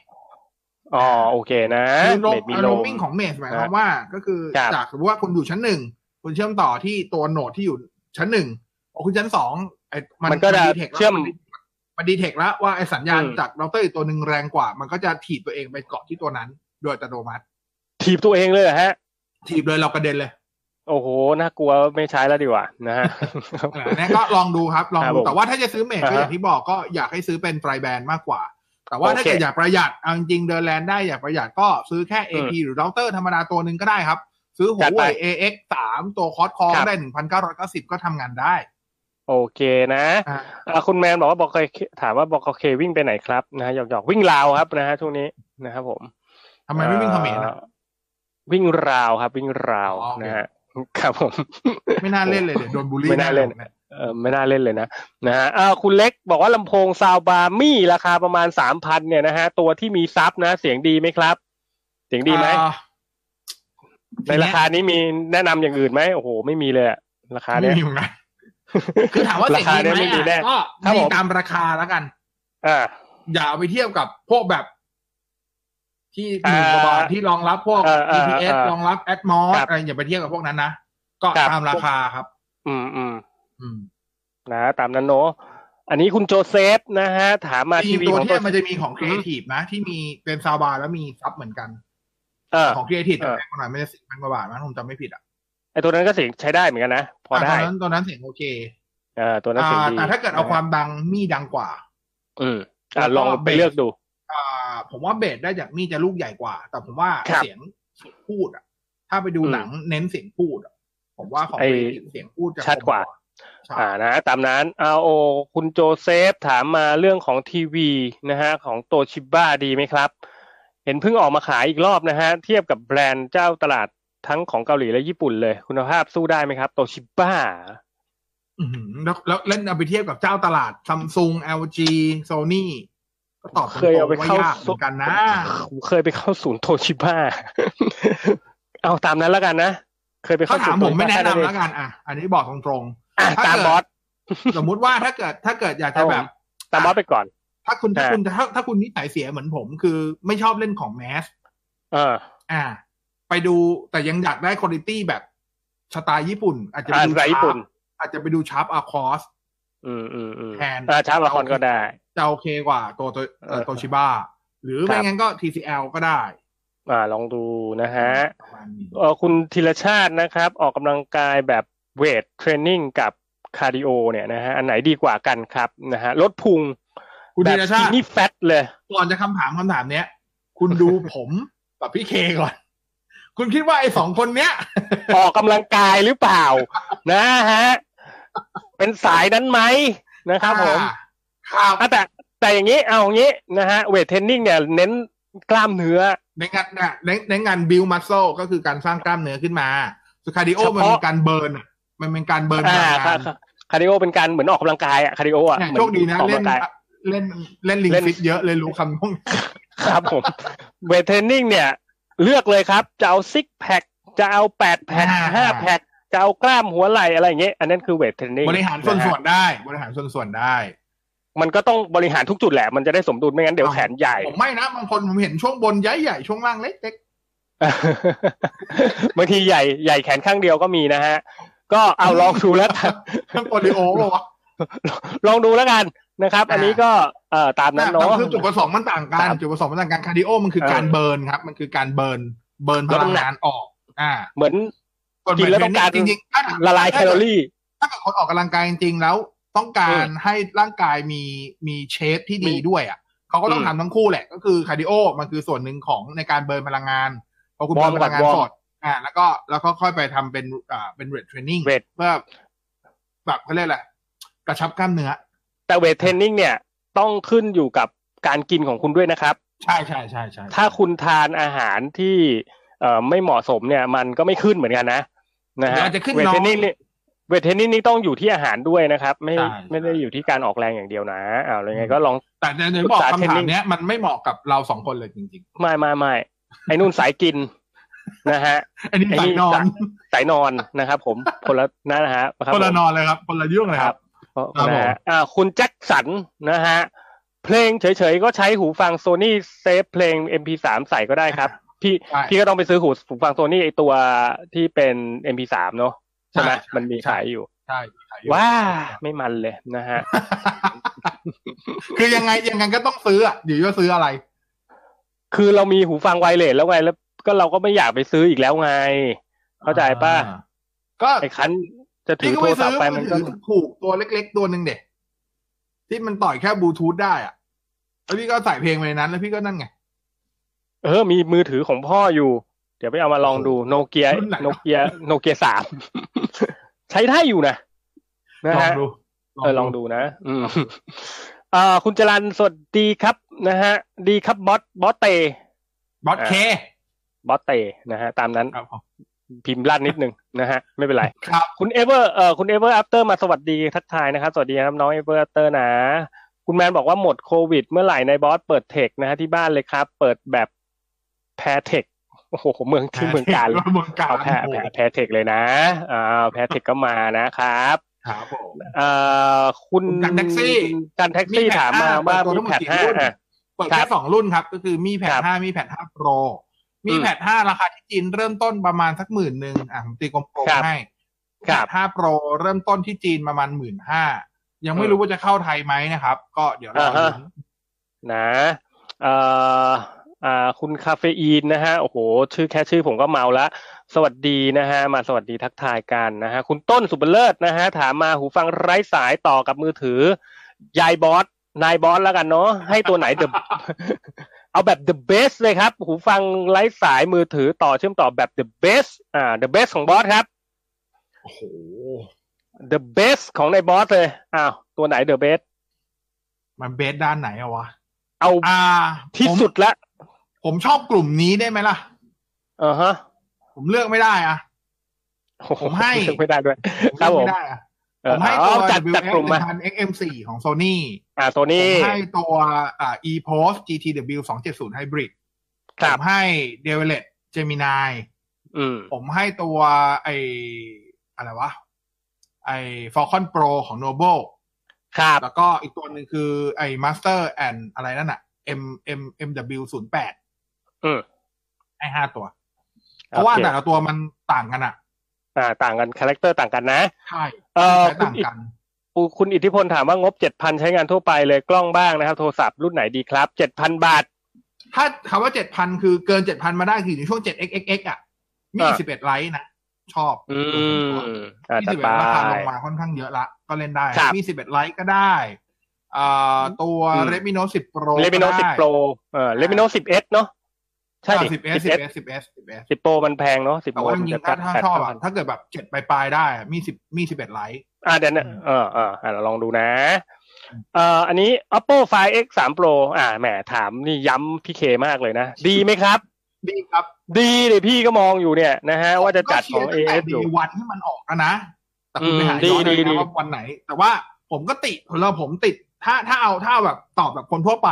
อ๋อโอเคนะคือโรเมดมีโรโลมมิ่งของ mesh หมายความว่า ก็คือครับจากสมมติว่าคุณอยู่ชั้นหนึ่ง คุณเชื่อมต่อที่ตัว node ที่อยู่ชั้นหนึ่งพอคุณชั้นสองไอ้มันก็จะ detectเชื่อมมัน detect แล้วว่าไอ้สัญญาณอืมจากเราเตอร์อีกตัวหนึ่งแรงกว่า มันก็จะถีบตัวเองไปเกาะที่ตัวนั้น โดยอัตโนมัติ ถีบตัวเองเลยเหรอฮะ ถีบเลยเรากระเด็นเลย โอ้โหน่ากลัวไม่ใช้แล้วดีกว่านะฮะเออเนี่ยก็ลองดูครับลองดูครับผมแต่ว่าถ้าจะซื้อ mesh ก็อ่าฮะอย่างที่บอกก็อยากให้ซื้อเป็น tri-band มากกว่า แต่ว่าโอเคถ้าเกิดอยากประหยัดเอาจริงๆเดินแลนด์ได้อยากประหยัดก็ซื้อแค่ AP หรือเราเตอร์ธรรมดาตัวหนึ่งก็ได้ครับ ซื้อหัจัดไป AX สามตัวคอร์สคอครับได้หนึ่งพันเก้าร้อยเก้าสิบก็ทำงานได้ โอเคนะอ่าอ่าคุณแมนบอกว่าบอกเคถามว่าบอกเควิ่งไปไหนครับนะฮะหยอกหยอกๆวิ่งราวครับนะฮะช่วงนี้นะครับผมทำไมไม่วิ่งเขมรอ่าอะวิ่งราวครับ วิ่งราวอ๋อโอเคนะฮะครับผม ไม่น่าเล่นเลยเดี๋ยวโดนบูลลี่ไม่น่าเล่นเออไม่น่าเล่นเลยนะนะฮะอ่าคุณเล็กบอกว่าลำโพง soundbar Mi ราคาประมาณสามพันเนี่ยนะฮะตัวที่มี sub นะ เสียงดีไหมครับ เสียงดีไหมอ่า ในราคานี้มีแนะนำอย่างอื่นไหมโอ้โห ไม่มีเลยอะราคาเนี้ยไม่มีเหมือนกันคือถามว่าเสียงดีไหมราคาเนี่ยไม่มีแน่อะก็ครับมีผมตามราคาแล้วกันอ่าอย่าเอาไปเทียบกับพวกแบบ ที่หมื่นอ่ากว่าบาทที่รองรับพวกเออเออ GPS เออรองรับ Atmos ครับอะไรอย่าไปเทียบกับพวกนั้นนะก็ครับตามราคาครับ อืมอืมอืมนะ ตามนั้นเนอะอันนี้คุณโจเซฟนะฮะ ถามมาจทีริงวีๆตัวของเนี้ตัยวมันจะมีของ Creative นะ ที่มีเป็นซาวบาร์แล้วมีซับเหมือนกันเออ ของ Creative จะเออแพงกว่าหน่อยไม่ได้สิบพันกว่าบาทนะผมจำไม่ผิดอะไอตัวนั้นก็เสียงใช้ได้เหมือนกันนะพออะตได้อนนั้นตอนนั้นเสียงโอเคเออตัวนั้นเสียงอ่าดีแต่ถ้าเกิดเอาความดังมีดังกว่า อืมอ่าแล้วก็ลองไปเบสเลือกดูอ่าผมว่าเบสได้จากมีจะลูกใหญ่กว่า แต่ผมว่าครับเสียงเสียงพูดอะ ถ้าไปดูอืมหนังเน้นเสียงพูดอะผมว่าของไอ้ Creative เสียงพูดจะชัดกว่าใช่อ่านะตามนั้นเอาโอคุณโจเซฟถามมาเรื่องของทีวีนะฮะ ของโตชิบ้าดีไหมครับ เห็นเพิ่งออกมาขายอีกรอบนะฮะ เทียบกับแบรนด์เจ้าตลาดทั้งของเกาหลีและญี่ปุ่นเลย คุณภาพสู้ได้ไหมครับ โตชิบ้าอื้อหือแล้วแล้วเล่นเอาไปเทียบกับเจ้าตลาดซัมซุง LG Sony ก็ตอบตรงเคยเอาไปๆว่าเข้ายากเหมือนกันนะผมเคยไปเข้าศูนย์โตชิบ้าเอาตามนั้นแล้วกันนะ เคยไปถ้าเข้าถามศูผย์มไม่แนะนำโตชิบ้าแล้วกันอะ อันนี้บอกตรงอะถ้าตามเกิดบอสๆสมมุติว่าถ้าเกิดถ้าเกิดอยากจะแบบตามบอสไปก่อน ถ้าคุณถ้าอ่าคุณถ้าถ้าคุณนิสัยเสียเหมือนผม คือไม่ชอบเล่นของ mass เออ อ่า ไปดูแต่ยังอยากได้คุณภาพแบบสไตล์ญี่ปุ่น อาจจะไปอ่าดูสไตล์ญี่ปุ่นอาจจะไปดู Sharp AQUOS อืมอืมอืมแทนอ่า Sharp AQUOS ก็ได้จะโอเคกว่าตัวตัวเออโตชิบ้าหรือครัไม่บงั้นก็ TCL ก็ได้อ่าลองดูนะฮะประมาณนี้เออคุณธีรชาตินะครับ ออกกำลังกายแบบ weight training กับ cardio เนี่ยนะฮะอันไหนดีกว่ากันครับนะฮะลดพุง คุณแบธีบรชาตินี่แบบ fact เลย ก่อนจะคำถามคำถามเนี้ย คุณดูผมกับพี่เคก่อน คุณคิดว่าไอ้สองคนเนี้ย ออกกำลังกายหรือเปล่า นะฮะ เป็นสายนั้นไหมนะครับผมอ่าครับอะแต่แต่อย่างนี้เอาอย่างนี้นะฮะ weight training เนี่ยเน้นกล้ามเนื้อในงานน่ะในในงาน build muscleก็คือการสร้างกล้ามเนื้อขึ้นมาส่วน cardio เฉพาะมันเป็นการ burn อะมันเป็นการ burn พลังงานอ่าคาร์ดิโอเป็นการเหมือนออกกำลังกายอะคาร์ดิโออะเนี่ยเหมือโชคดีนะออกเล่กำนลังกาย เล่นเล่นลิงเล่นฟิตเยอะเลยรู้คำพวกนี้ครับผมเวทเทรนนิ่งเนี่ย เลือกเลยครับ จะเอาซิกแพคจะเอาแปดแพคห้าแพคจะเอากล้ามหัวไหล่อะไรอย่างเงี้ยอันนั้นคือเวทเทรนนิ่งบริหารส่วนส่วนได้ บริหารส่วนส่วนได้ มันก็ต้องบริหารทุกจุดแหละ มันจะได้สมดุลไม่งั้นเดี๋ยวแขนใหญ่ผมไม่นะบางคนผมเห็นช่วงบนใหญ่ใหญ่ๆช่วงล่างเล็กเล็กบางทีใหญ่ใหญ่แขนข้างเดียวก็มีนะฮะ ก็เอาลองดูแล้วกันทั้งโปลิโอบอกว่าลองดูแล้วกัน นะครับ อันนี้ก็เอ่อตามนั้นแต่เนาะคือจุดประสงค์มันต่างกันครับจุดประสงค์มันต่างกัน cardio มันคือเออการ burn ครับ มันคือการ burn burn พลังน้ำหนักออก อ่า เหมือนส่วนกินแล้วต้องการจริงๆถ้าละลายแคลอรี่ ถ้าเกิดคนออกกำลังกายจริงๆแล้วต้องการให้ร่างกายมีมี shape ที่ดีมีด้วยอะเขาก็ต้องอืมทำทั้งคู่แหละ ก็คือ cardioมันคือส่วนหนึ่งของในการ burn พลังงานพอคุณวอร์ร์ม burn พลังงานก่อนวสอร์มดอ่า แล้วก็แล้วก็ค่อยไปทำเป็นอ่าเป็น weight training weight เพื่อแบบเขาเรียกอะไรกระชับกล้ามเนื้อ แต่ weight training เนี่ยต้องขึ้นอยู่กับการกินของคุณด้วยนะครับ ใช่ใช่ใช่ใช่ถ้าคุณทานอาหารที่เอ่อไม่เหมาะสมเนี่ย มันก็ไม่ขึ้นเหมือนกันนะนะฮะเดี๋ยวอาจจะขึ้นน้อย weight training นี่ weight training นี่ต้องอยู่ที่อาหารด้วยนะครับ ไม่ใช่ไม่ได้อยู่ที่การออกแรงอย่างเดียวนะอ้าวอะไรไงก็ลองแต่ในในบอกปรึกษาคำถาม training เนี้ยมันไม่เหมาะกับเราสองคนเลยจริงไม่ไม่ไม่ไอ้นู่นสายกินนะฮะๆอันนี้ไอ้สานี่ยนอนสายนอนนะครับ ผมคนละนั่นนะฮะรับคนละผมนอนเลยครับ คนละเรื่องเลยครับครับ นะผมฮะอ่าคุณแจ็คสันนะฮะเพลงเฉยๆ ก็ใช้หูฟังโซนี่เซฟเพลง MP3 ใส่ก็ได้ครับ พี่ใช่พี่ก็ต้องไปซื้อหูหูฟังโซนี่ไอตัวที่เป็น MP3 เนอะใช่ไหมใช่ใช่มันมีใช่ขายอยู่ใช่ขายอยู่ว้าไม่มันเลยนะฮะ คือยังไงยังไงก็ต้องซื้ออะอยู่ว่าซื้ออะไร คือเรามีหูฟังไวเลสแล้วไงแล้ว ก็เราก็ไม่อยากไปซื้ออีกแล้วไง เข้าใจป่ะก็ไอ้คัน จะถือพี่ก็โทไปรศัพซื้อท์ไปมืมัอนก็ถือถูกตัวเล็ก ๆ ตัวหนึ่งเด็ที่มันต่อยแค่บลูทูธได้อะแล้วพี่ก็ใส่เพลงไปในนั้น แล้วพี่ก็นั่นไง เออ มีมือถือของพ่ออยู่ เดี๋ยวไปเอามาลองดูโนเกียรุ่นไหนโนเกียโนเกียสามใช้ได้อยู่นะนะลองฮะดูเออลองดูนะ อืมอ่าคุณจรันสวัสดีครับนะฮะ ดีครับบอสบอสเตบอสเคบอสเตนะฮะ ตามนั้นครับผม พิมพ์ลั่นนิดนึงนะฮะ ไม่เป็นไรครับคุณ Ever เอ่อคุณ Ever After มาสวัสดีทักทายนะครับ สวัสดีครับน้อง Ever After นะ คุณแมนบอกว่าหมดโควิด เมื่อไหร่ในบอสเปิดเทคนะฮะที่บ้านเลยครับ เปิดแบบแพรเทคโอ้โหเมืองที่เมืองการเลยเมืองการเอาแพรแพรแพรเทคเลยนะอ่าแพรเทคก็มานะครับครับผมเอ่อคุณคุณกันแท็กซี่กันแท็กซี่ถามมาว่าตัวมีทั้งหมแพดดกี่ห้ารุ่นอะเปิดครัแค่บสองรุ่นครับ ก็คือมีแพดครับห้ามีแพดห้าโปร มีอืมแพดห้าราคาที่จีนเริ่มต้นประมาณสักหมื่นหนึ่งอะผมตีกลมครับๆให้คแพรับดห้าโปรเริ่มต้นที่จีนประมาณหมื่นห้ายังไม่รู้ว่าจะเข้าไทยไหมนะครับ ก็เดี๋ยวรออ่าดูฮะนะเอ่ออ่าคุณคาเฟอีนนะฮะโอ้โห ชื่อแค่ชื่อผมก็เมาละสวัสดีนะฮะ มาสวัสดีทักทายกันนะฮะ คุณต้นสุบเลิศนะฮะ ถามมาหูฟังไร้สายต่อกับมือถือ ยายบอสนายบอสแล้วกันเนาะให้ตัวไหน the เอาแบบ the best เลยครับ หูฟังไร้สายมือถือต่อเชื่อมต่อแบบ the best อ่า the best ของบอสครับโอ้โห the best ของนายบอสเลยอ้าวตัวไหน the best มันเบสด้านไหนอะวะ เอาอ่าที่ผมสุดละ ผมชอบกลุ่มนี้ได้ไหมล่ะอ่าฮะ ผมเลือกไม่ได้อะโอ้โผมให้เลือกไม่ได้ด้วยผมครับเลือกผมไม่ได้อะเอ ผอมให้เอาตัวจัดจัด WF กลุ่มมา1000 XM4 ของ Sony อ่าโซผนี่มให้ตัวอ่า ePost GTW 270 Hybrid คผรับมให้ d e v e l e t Gemini อืมผมให้ตัวไออะไรวะ ไอ Falcon Pro ของ Noble ครับ แล้วก็อีกตัวหนึ่งคือไอ Master and อะไรนั่นอะ M M MW 0 8อืมให้ห้าตัว เพราะว่าโอคแต่ละตัวมันต่างกันอะอ่า ต่างกัน character ต่างกันนะ ใช่ เอ่อใช้ต่างกันคุณคุณอิทธิพลถามว่างบเจ็ดพันใช้งานทั่วไปเลยกล้องบ้างนะครับ โทรศัพท์รุ่นไหนดีครับเจ็ดพันบาท ถ้าคำว่าเจ็ดพันคือเกินเจ็ดพันมาได้คือในช่วงเจ็ด xxx อะมีอ่าสิบเอ็ดไลท์นะ ชอบอืมอ่ามีจัดสิบไปเอ็ดราคาลงมาค่อนข้างเยอะละ ก็เล่นได้ครับมีสิบเอ็ดไลท์ก็ได้อ่าตัวอืม Redmi Note 10 Pro เลมิโนสิบโปรเออเลมิโนสิบเอสเนาะใช่ดิสิบ S สิบ S สิบ S สิบ S สิบโปรมันแพงเนาะสิบแต่โปรว่าจมันริงจะๆถ้าถ้าแปดชอบเก้าอะพันถ้าเกิดแบบเจ็ดปลายๆได้อะมีสิบมีสิบเอ็ดไลท์อ่าเดี๋ยวนะเออเอออ่าเราลองดูนะเอ่ออันนี้ oppo find x สาม pro อ่าแหมถามนี่ย้ำพี่เคมากเลยนะ ดีไหมครับ ดีครับ ดีเลยพี่ก็มองอยู่เนี่ยนะฮะ ว่าจะจัดของก็ชียร์ AS ตั้งแต่อยู่ดีวันที่มันออกอะนะ แต่คุณไปหาอืมย้อนดีเลยดีนะว่าวันไหน แต่ว่าผมก็ติเราผมติดถ้าถ้าเอาถ้าเอาแบบตอบแบบคนทั่วไป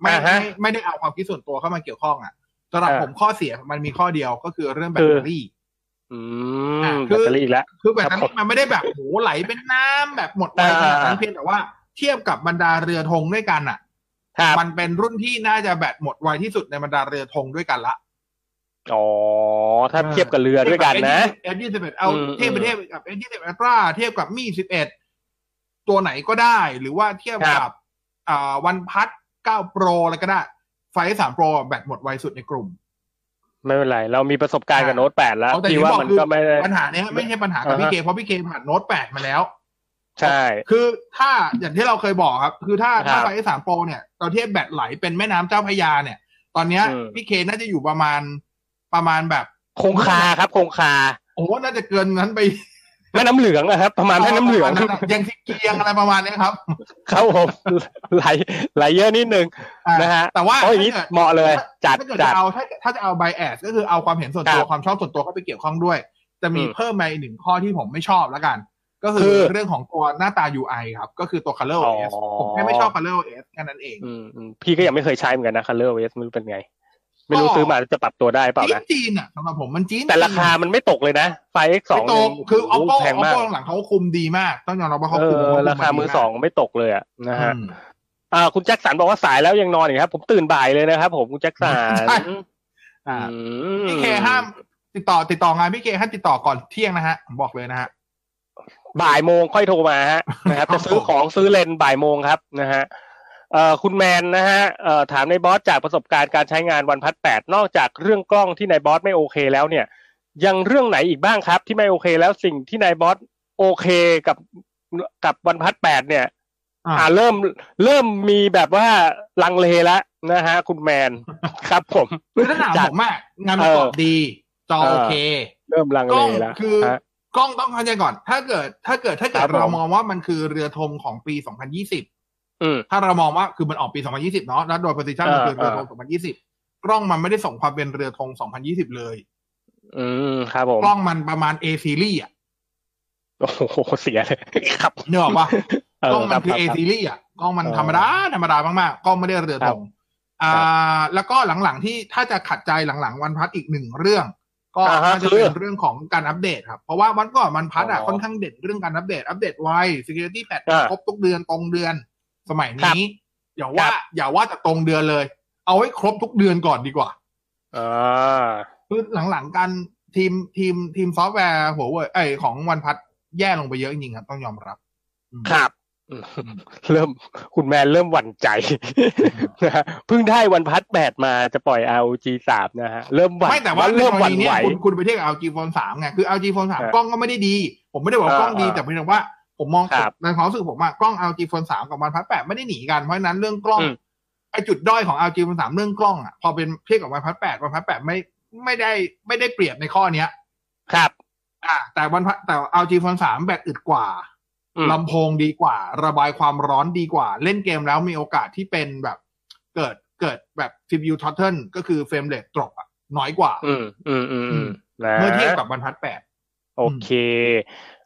ไม่อ่าฮะไม่ไม่ได้เอาความคิดส่วนตัวเข้ามาเกี่ยวข้องอะ สำหรับอ่าผมข้อเสียมันมีข้อเดียวก็คือเรื่องแบตคือเตอรี่อือะมคืแบอตเตอรี่อีกแล้ว คือแบตเตอครับผรี่มมันไม่ได้แบบโหไหลเป็นน้ำแบบหมดไปขนาดนั้นอ่าเพียงแต่ว่าเทียบกับบรรดาเรือธงด้วยกันอะครับมันเป็นรุ่นที่น่าจะแบตหมดไวที่สุดในบรรดาเรือธงด้วยกันละอ๋อ ถ้าเทียบกับเรือด้วยกันนะเอส ยี่สิบเอ็ดเอาอืมเทียบไปเทียบกับ S ยี่สิบเอ็ดราเทียบกับ Mi สิบเอ็ดตัวไหนก็ได้ หรือว่าเทียบครักับบอ่า OnePlus เก้า Pro อะไรก็ได้ Find สาม Pro แบตหมดไวสุดในกลุ่ม ไม่เป็นไร เรามีประสบการณ์กับอ่าโน้ตแปดแล้วเอาแต่พี่ที่ว่าบอกมันคือก็ไม่ได้ปัญหาเนี้ยไม่ใช่ปัญหากับอ่าฮะพี่เคเพราะพี่เคผ่านโน้ตแปดมาแล้ว ใช่ คือถ้าอย่างที่เราเคยบอกครับ คือถ้าครับถ้าไฟสามโปรเนี่ยเราเทียบแบตไหลเป็นแม่น้ำเจ้าพระยาเนี่ย ตอนเนี้ยอืมพี่เคน่าจะอยู่ประมาณประมาณแบบ คงคาครับ คงคาโอ้โหน่าจะเกินนั้นไป แม่น้ำเหลืองอะครับ ประมาณแม่น้ำเหลืองประมาณนั้นอะยังสิเกียงอะไรประมาณเนี้ยครับครับผมไหลไหลเยอะนิดนึงอ่านะฮะแต่ว่าโอ้ยอย่างนี้ถ้ากิดเหมาะเลย จัดถ้าเกิดจัจะดเอาถ้าถ้าจะเอาไบแอสก็คือเอาความเห็นส่วนตัวครับความชอบส่วนตัวเข้าไปเกี่ยวข้องด้วย จะมีอืมเพิ่มมาอีกหนึ่งข้อที่ผมไม่ชอบแล้วกัน ก็คืคืออเรื่องของตัวหน้าตา UI ครับ ก็คือตัว Color อ๋อ OS ผมแค่ไม่ชอบ Color OS แค่นั้นเองอืมอืมพี่ก็ยังไม่เคยใช้เหมือนกันนะ Color OS ไม่รู้เป็นไง ไม่รู้ซื้อมาจะปรับตัวได้เปล่าจีนนะจีนอะสำหรับผมมันจีนแต่ราคามันไม่ตกเลยนะไฟ X สอไม่งตกคือ oppo แพงมาก oppo หลังๆเขาคุมดีมาก ต้องยอมรับว่าเขาเอคุมอเขคุราคามือสองไม่ตกเลยอะนะฮะอืมอ่าคุณแจ็คสันบอกว่าสายแล้วยังนอนอีกครับ ผมตื่นบ่ายเลยนะครับผมคุณแจ็คสันใช่อ่าอืมพี่เคห้ามติดต่อติดต่องานพี่เคห้ามติดต่อก่อนเที่ยงนะฮะผมบอกเลยนะฮะบ่ายโมงค่อยโทรมาฮะนะครับครับจะซื้อของซื้อเลนส์บ่ายโมงครับนะฮะเอ่อ คุณแมนนะฮะเอ่อถามในบอสจากประสบการณ์การใช้งานวันพัดแปดนอกจากเรื่องกล้องที่ในบอสไม่โอเคแล้วเนี่ย ยังเรื่องไหนอีกบ้างครับ ที่ไม่โอเคแล้วสิ่งที่นายบอสโอเคกับกับวันพัดแปดเนี่ย อ่าอ่าเริ่มเริ่มมีแบบว่าลังเลแล้วนะฮะ คุณแมนครับผมคือถ้าถามจัดผมอะงานประกอบเออดีจอเออโอเค เริ่มลังกเลล้องแล้วคือฮะกล้องต้องเข้าใจก่อน ถ้าเกิด ถ้าเกิด ถ้าเกิครัดบผมเรามองว่ามันคือเรือธงของปี 2020อืม ถ้าเรามองว่าคือมันออกปี 2020 เนาะแล้วโดย position มันคือเรือธง 2020 กล้องมันไม่ได้ส่งความเป็นเรือธง 2020 เลย อืมครับผมกล้องมันประมาณ A series อะโอ้โหเสียเลยครับเนกออกปะเออกล้องมันคือรับ A รับ series อะกล้องมันเออธรรมดาธรรมดามากๆกล้องไม่ได้เรือธงอ่ครับาแล้วก็หลังๆที่ถ้าจะขัดใจหลังๆวันพัดอีกหนึ่งเรื่อง ก็อ่าฮะน่าจะคือเป็นเรื่องของการอัปเดตครับ เพราะว่าวันก่อนวันพัดอะอ๋อค่อนข้างเด่นเรื่องการอัปเดตอัปเดตไว security patch อ่าครบทุกเดือนตรงเดือน สมัยครับนี้ อย่าว่าครับอย่าว่าจะตรงเดือนเลย เอาไว้ครบทุกเดือนก่อนดีกว่าอ่าคือหลังๆการทีมทีมทีมซอฟต์แวร์หัวเว่ยไอยของ OnePlus แย่ลงไปเยอะจริงๆครับ ต้องยอมรับอืมครับอืมเริ่มคุณแมนเริ่มหวั่นใจนะฮะเพิ่งได้ OnePlus แปดมาจะปล่อย ROG สามนะฮะเริ่มหวั่นไม่แต่ว่าในเริ่มกหรวั่นณีไหเนี้วยคุณคุณไปเทียบกับ LG Phone 3ไงคือ LG Phone ครับ3กล้องก็ไม่ได้ดี ผมไม่ได้บอกว่าอ่ากล้องดีอ่าแต่เพียงแต่ว่า ผมมองครับในความรู้สึกผมว่ากล้อง LG Phone 3 กับวันพัด8ไม่ได้หนีกัน เพราะฉะนั้นเรื่องกล้องอืมไอจุดด้อยของ LG Phone 3 เรื่องกล้องอะพอเป็นเทียบกับ OnePlus 8 OnePlus 8ไม่ไม่ได้ไม่ได้เปรียบในข้อเนี้ย ครับ อ่า แต่ OnePlus แต่ ROG Phone 3 แบตอึดกว่าอืมลำโพงดีกว่า ระบายความร้อนดีกว่า เล่นเกมแล้วมีโอกาสที่เป็นแบบเกิดเกิดแบบ CPU t o t t l e ก็คือ frame rate ตกอะน้อยกว่า อืมอืมอืมอืมนะเมื่อเทียบกับ OnePlus 8 โอเค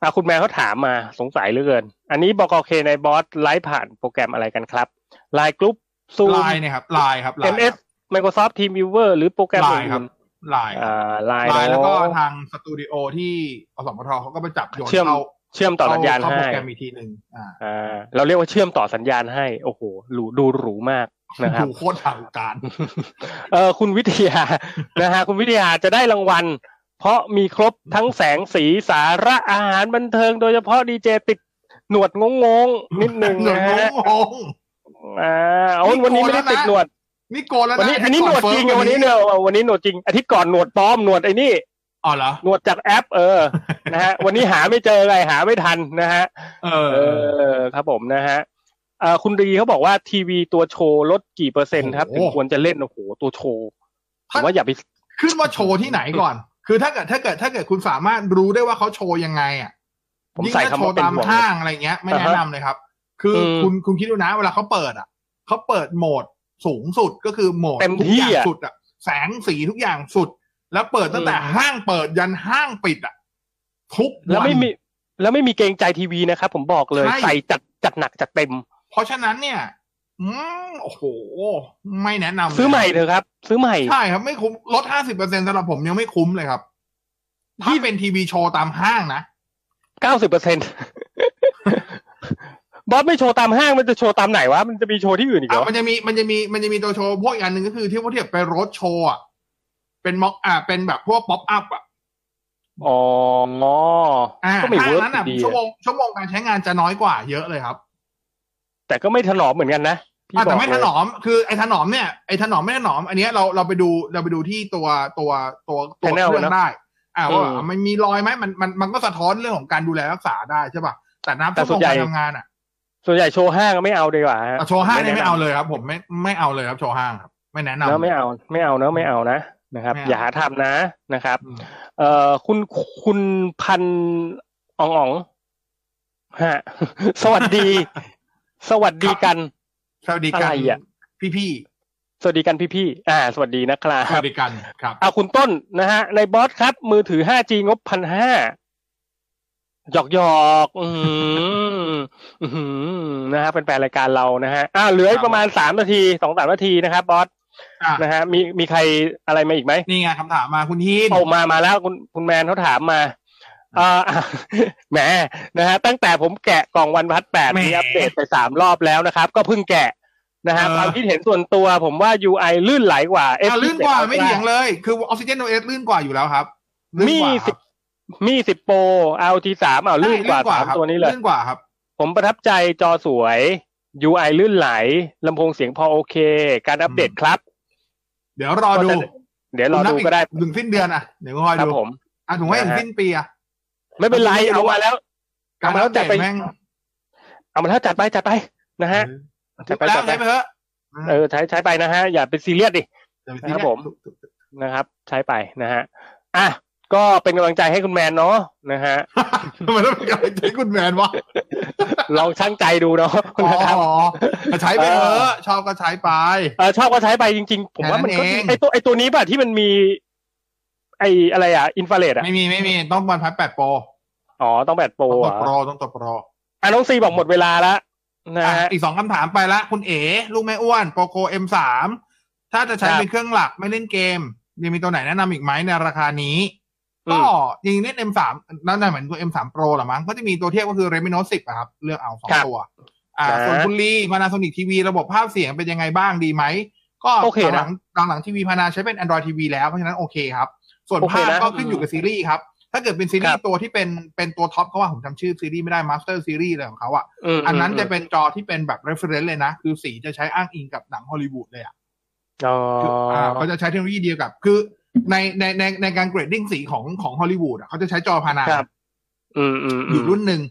อะคุณแมนเขาถามมาสงสัยเหลือเกิน อันนี้บกเคในบอสไลฟ์ผ่านโปรแกรมอะไรกันครับไลน์กรุ๊ปซูมไลน์เนี่ยครับไลน์ครับไลน์ MS Microsoft Teamviewer หรือโปรแกรมไลอื่น์ครับนไลน์ๆอ่าไลน์ไลน์แล้วก็เนอะทางสตูดิโอที่อสมทเขาก็ไปจับโยนเชื่อมเข้าเชื่อมต่อสัญญาณเข้าให้โปรแกรมอีกทีหนึ่งอ่าอ่า เราเรียกว่าเชื่อมต่อสัญญาณให้ โอ้โหหรูดูหรูมากนะครับดูโคตรทางการ เออคุณวิทยานะฮะคุณวิทยาจะได้รางวัล เพราะมีครบทั้งแสงสีสาระอาหารบันเทิง โดยเฉพาะดีเจติดหนวดงงงๆนิดหนึ่งหนวดนะฮะงงอ่าเอาวันนี้ไม่ได้ติดหนวดนี่โกนแล้ววันนะนี้อันนี้หนวดจริงก่อวันนี้เนี่ยวันนี้หนวดจริงอาทิตย์ก่อนหนวดปลอมหนวดไอ้นี่อ๋อเหรอหนวดจากแอป เออนะฮะ วันนี้หาไม่เจอไงหาไม่ทันนะฮะ เอเอออครับผมนะฮะเอ่อคุณดีเขาบอกว่าทีวีตัวโชว์ลดกี่เปอร์เซ็นต์ครับโอ้ถึโหงควรจะเล่นโอ้โหตัวโชว์ผมถ้าว่าอย่าไปขึ้นว่าโชว์ที่ไหนก่อน คือถ้าเกิดถ้าเกิดถ้าเกิดคุณสามารถรู้ได้ว่าเขาโชว์ยังไงอะผมยิ่งใส่ถ้าคำโชว่าว์เป็นตามห่วงห้างอะไรเงี้ย ไม่อ่าแนะฮะนำเลยครับ คืออมคุณคุณคิดดูนะ เวลาเขาเปิดอะเขาเปิดโหมดสูงสุดก็คือโหมดเต็มทุกที่อย่างอะสุดอะแสงสีทุกอย่างสุด แล้วเปิดตั้งแต่อืมห้างเปิดยันห้างปิดอะทุกแล้ววันไม่มีแล้วไม่มีเกรงใจทีวีนะครับผมบอกเลยใช่ใส่จัดจัดหนักจัดเต็ม เพราะฉะนั้นเนี่ย อืมโอ้โห ไม่แนะนำเลยซื้อใหม่เถอะครับ ซื้อใหม่ ใช่ครับ ไม่คุ้มลดห้าสิบเปอร์เซ็นสำหรับผมยังไม่คุ้มเลยครับ ถ้าเป็นทีวีโชว์ตามห้างนะเก้าสิบเปอร์เซ็นบอสไม่โชว์ตามห้างมันจะโชว์ตามไหนวะ มันจะมีโชว์ที่อื่นอีกเหรอะอมันจะมีมันจะมีมันจะมีตัวโชว์พวกอีกอันหนึ่งก็คือที่พวกที่แบบไปรถโชว์อะเป็นม็อกอะเป็นแบบพวกป๊อปอัพอะอ๋ออ่าก็ไม่ห้างเวิร์กนั้นอะดีชั่วโมอะงชั่วโมงการใช้งานจะน้อยกว่าเยอะเลยครับ แต่ก็ไม่ถนอมเหมือนกันนะพี่อะบอแต่กไม่เลถยนอมคือไอ้ถนอมเนี่ยไอ้ถนอมไม่ถนอม อันเนี้ยเราเราไปดูเราไปดูที่ตัวตัวตัวตัว Panel เครื่องนะได้อ่าว่าอืมมันมีรอยไหมมันมันมันก็สะท้อนเรื่องของการดูแลรักษาได้ใช่ป่ะแต่นับแต่ชั่วส่โมวนงใหญ่การทำงานอะ ส่วนใหญ่โชว์ห้างก็ไม่เอาดีกว่าฮะอะโชว์ห้างเนี่ยไม่แะนำเอาเลยครับ ผมไม่ไม่เอาเลยครับโชว์ห้างครับไม่แนะนำเนอะไม่เอาไม่เอาเนอะไม่เอานะนะครับไม่เอาอย่าหาทำนะนะครับอืมเอ่อคุณคุณพันอ่องอ่องฮะสวัสดี สวัสดีกันสวัสดีกันอะไรอะพี่พี่สวัสดีกันพี่ๆอ่า สวัสดีนะครัๆสวับสดีกันครับเอาคุณต้นนะฮะ ในบอสครับ มือถือ 5G งบพันห้าหยอกหยอกๆอืมอืมนะฮะเป็นแฟนรายการเรานะฮะอ่าเหลืออีกประมาณสามนาทีสองสามนาทีนะครับ บอสอะนะฮะมีมีใครอะไรมาอีกไหมนี่ไงคำถามมาคุณฮีนโอ้มามาแล้วคุณคุณแมนเขาถามมาเอ่าแหมนะฮะตั้งแต่ผมแกะกล่องวันพัดแปดแหมมีอัปเดตไปสามรอบแล้วนะครับ ก็เพิ่งแกะนะฮะเออความคิดเห็นส่วนตัวผมว่า UI ลื่นไหลกว่าอะ S27 ลื่นกว่า Ultra ไม่เถียงเลย คือออกซิเจนโอเอสลื่นกว่าอยู่แล้วครับลื่นมีกว่าคสิรับบมีสิบโปร LT สามอะลื่นกว่าใช่สามครับตัวนี้เลยลื่นกว่าครับ ผมประทับใจจอสวย UI ลื่นไหลลำโพงเสียงพอโอเค การอัปเดตครับ เดี๋ยวรอดูก็จะเดี๋ยวรอดูก็ได้ถึงสิ้นเดือนอะเดี๋ยวคอยครับดูผมอะถึงว่าอย่างนะฮะสิ้นปีอะ ไม่เป็นไรเอามาแล้วการเอามาแล้วอัปเดจัดตไปแม่งเอามาแล้วจัดไปจัดไปนะฮะจัดไปแล้วจัดไปใช้ไปเถอะเออใช้ใช้ไปนะฮะอย่าเป็นซีเรียสดิเดี๋ยวไปครับผมถูกถูกถูกนะครับ ใช้ไปนะฮะอะก็เป็นกำลังใจให้คุณแมนเนาะนะฮะมันต้องเป็นการใช้คุณแมนวะลองช่างใจดูเนาะอ๋อนะครับก็ใช้ไปเถอะชอบก็ใช้ไปเออชอบก็ใช้ไปจริง ๆ ผมว่ามันก็แค่นั้นเองไอตัวไอตัวนี้ป่ะที่มันมี ไออะไรอะอินฟราเรดอะ ไม่มีไม่มีต้องบอลพัดแปดโปรอ๋อต้องแบตโปรต้องตัวอะโปรต้องตัวโปรอะน้องซีบอกหมดเวลาแล้วนะอะฮะอีกสองคำถามไปละคุณเอ๋ลูกแม่อ้วนโปโกเอ็มสามถ้าจะใช้ครับเป็นเครื่องหลักไม่เล่นเกมยังมีตัวไหนแนะนำอีกไหมในราคานี้อืมก็จริงๆเล่น M3 นั่นน่ะเหมือนตัว M3 Pro หรอมั้งก็จะมีตัวเทียบก็คือ Redmi Note 10อะครับ เลือกเอาสองครับตัว อ่านะส่วนคุณลี Panasonic TV ระบบภาพเสียงเป็นยังไงบ้างดีไหม ก็โอเคนะหลังหลังหลังทีวีพานาใช้เป็น Android TV แล้ว เพราะฉะนั้นโอเคครับ ส่วนโอเคภาพนะก็ขึ้นอยู่กับซีรีส์ครับ ถ้าเกิดเป็นซีรีครับตัวที่เป็นเป็นตัว top เขาว่าผมจำชื่อซีรีส์ไม่ได้ Master Series อะไรของเขาอะอันนั้นมันจะเป็นจอที่เป็นแบบ reference เลยนะ คือสีจะใช้อ้างอิงกับหนังฮอลลีวูดเลยอะอ๋อคืออ่าเขาจะใช้เทคโนโลยีเดียวกับ คือในในในในการ grading สีของของฮอลลีวูดอะเขาจะใช้จอพานาครับอืมอืมอยู่รุ่นหนึ่ง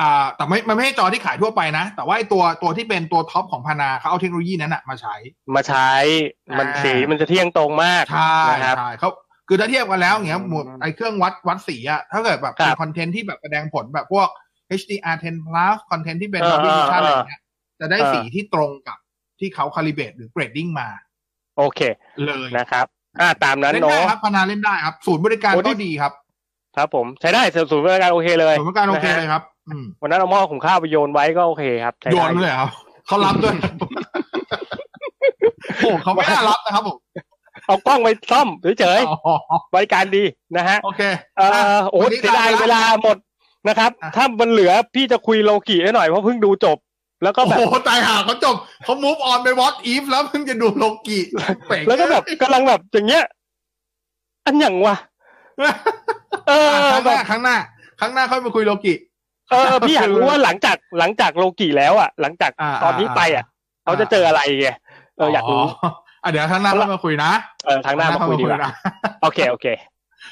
อ่า แต่ไม่มันไม่ใช่จอที่ขายทั่วไปนะ แต่ว่าไอ้ตัวตัวที่เป็นตัว top ของพานาเขาเอาเทคโนโลยีนั้นอะมาใช้ มาใช้ มันอ่าสีมันจะเที่ยงตรงมากใช่นะครับใช่เขา คือถ้าเทียบกันแล้วอย่างเงี้ยอืมหมวดไอ้เครื่องวัดวัดสีอะถ้าเกิดแบบครับเป็บน content ที่แบบแสดงผลแบบพวก HDR 10 plus คอนเทนต์ที่เป็นเออ Dolby Vision เอออะไรเงี้ยจะได้เออสีที่ตรงกับที่เขาคาลิเบตหรือเกรดดิ้งมา โอเค เลยนะครับ อ่าตามนั้นเล่นได้เนาะครับพานาเล่นได้ครับ ศูนย์บริการโอ้ก็นี่ดีครับ ครับผมใช้ได้ศูนย์บริการโอเคเลยศูนย์บริการโอเคนะฮะเลยครับอืมวันนั้นเอาหม้อของข้าวไปโยนไว้ก็โอเคครับใช้โยได้นเลยครับเขารับด้วยโอ้เขาไม่น่ารับนะครับผม เอากล้องไปซ่อมเฉยอ๋อๆบริการดีนะฮะ โอเคเอ่อโอ้วันนี้เสียดายลาไปละเวลาหมดนะครับอะถ้ามันเหลือพี่จะคุยโลกิให้หน่อยเพราะเพิ่งดูจบ แล้วก็โอ้แบบโหตายห่าเขาจบเขา move on ไปวอตอีฟแล้วเพิ่งจะดูโลกิเป๋งแล้วก็แบบกำลังแบบอย่างเงี้ย อันอย่างวะเอออะครั้งหแบน้าบครั้งหน้า ครั้งหน้าค่อยมาคุยโลกิเออพี่อยากรู้ว่าหลังจากหลังจากโลกิแล้วอะ หลังจากอ่าตอนนี้ไปอะ เขาจะเจออะไรไงเอออยากรู้อะ เดี๋ยวครั้งหน้าค่อยมาคุยนะเออทางหน้ามาคุยดีกว่านะโอเคโอเค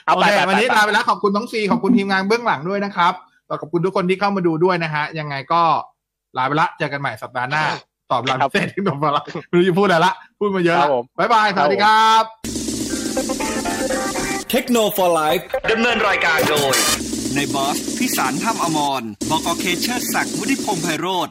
เอาโอไปเคไปวันนี้ไปลาไปแล้วขอบคุณน้องซีขอบคุณทีมงานเบื้องหลังด้วยนะครับแล้วขอบคุณทุกคนที่เข้ามาดูด้วยนะฮะ ยังไงก็ลาไปละเจอกันใหม่สัปดาห์หน้า ตอบรับเสร็จที่ผมละไม่รู้จะพูดอะไรละ พูดมาเยอะครัละบผมบ๊ายบายสวัสดีครับเทคโนโลยีดำเนินรายการโดย ในบอสพิสารถ้ำอมรบกเคเชอร์ศักดิ์วุฒิพงษ์ไพโรธ